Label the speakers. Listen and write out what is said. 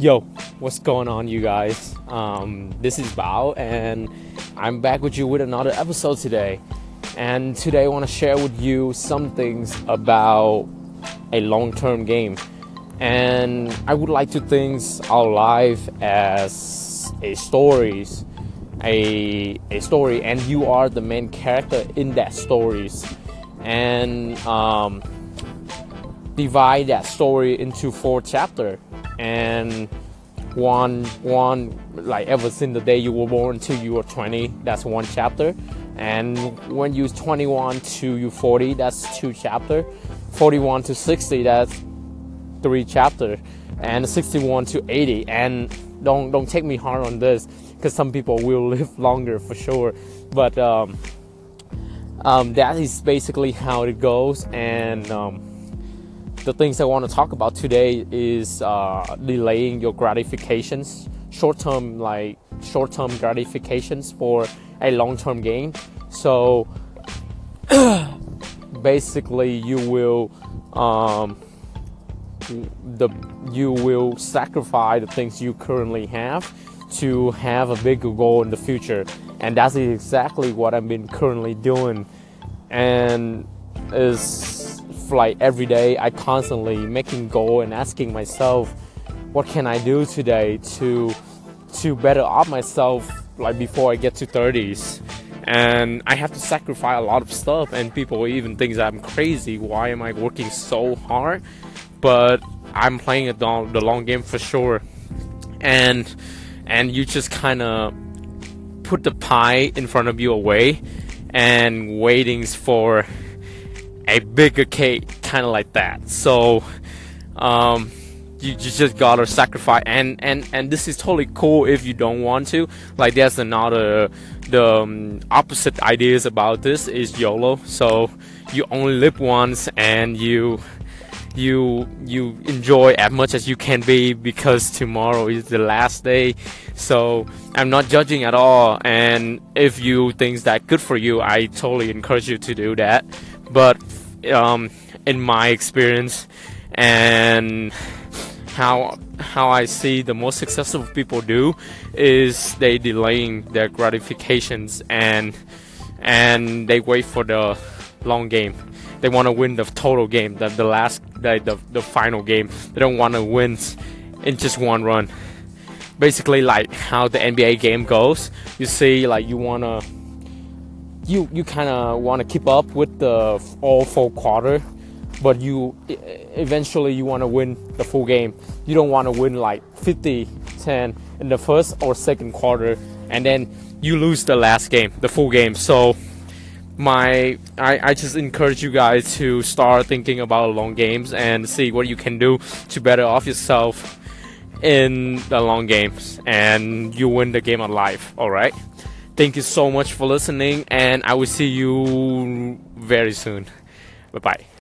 Speaker 1: Yo, what's going on, you guys? Um, this is Bao, and I'm back with you with another episode today. And today, I want to share with you some things about a long term game. And I would like to think our life as a stories, a, a story, and you are the main character in that stories. And um, divide that story into four chapters and one one like ever since the day you were born until you were 20 that's one chapter. And when you're 21 to you 40 that's two chapter. 41 to 60 that's three chapter. And 61 to 80 and don't don't take me hard on this because some people will live longer for sure. But um, um, that is basically how it goes. And um, the things I want to talk about today is uh, delaying your gratifications, short-term like short-term gratifications for a long-term gain. So basically, you will um, the you will sacrifice the things you currently have to have a bigger goal in the future, and that's exactly what I've been currently doing, and is like every day. I constantly making goal and asking myself what can I do today to to better up myself like before I get to 30s and I have to sacrifice a lot of stuff and people even think that I'm crazy. Why am I working so hard? But I'm playing it the long game for sure. And and you just kind of put the pie in front of you away and waiting for bigger cake, kind of like that. So, um, you, you just gotta sacrifice, and and and this is totally cool if you don't want to. Like, there's another the um, opposite ideas about this is YOLO. So you only live once, and you you you enjoy as much as you can be because tomorrow is the last day so i'm not judging at all and if you think that good for you i totally encourage you to do that but um, in my experience and how how I see the most successful people do is they delaying their gratifications and and they wait for the long game. They want to win the total game, the, the last the, the the final game. They don't want to win in just one run. Basically, like how the NBA game goes. You see, like you wanna you you kind of want to keep up with the all four quarter, but you eventually you want to win the full game. You don't want to win like 50 10 in the first or second quarter and then you lose the last game, the full game. So my I, I just encourage you guys to start thinking about long games and see what you can do to better off yourself in the long games and you win the game of life all right Thank you so much for listening, and I will see you very soon. Bye bye.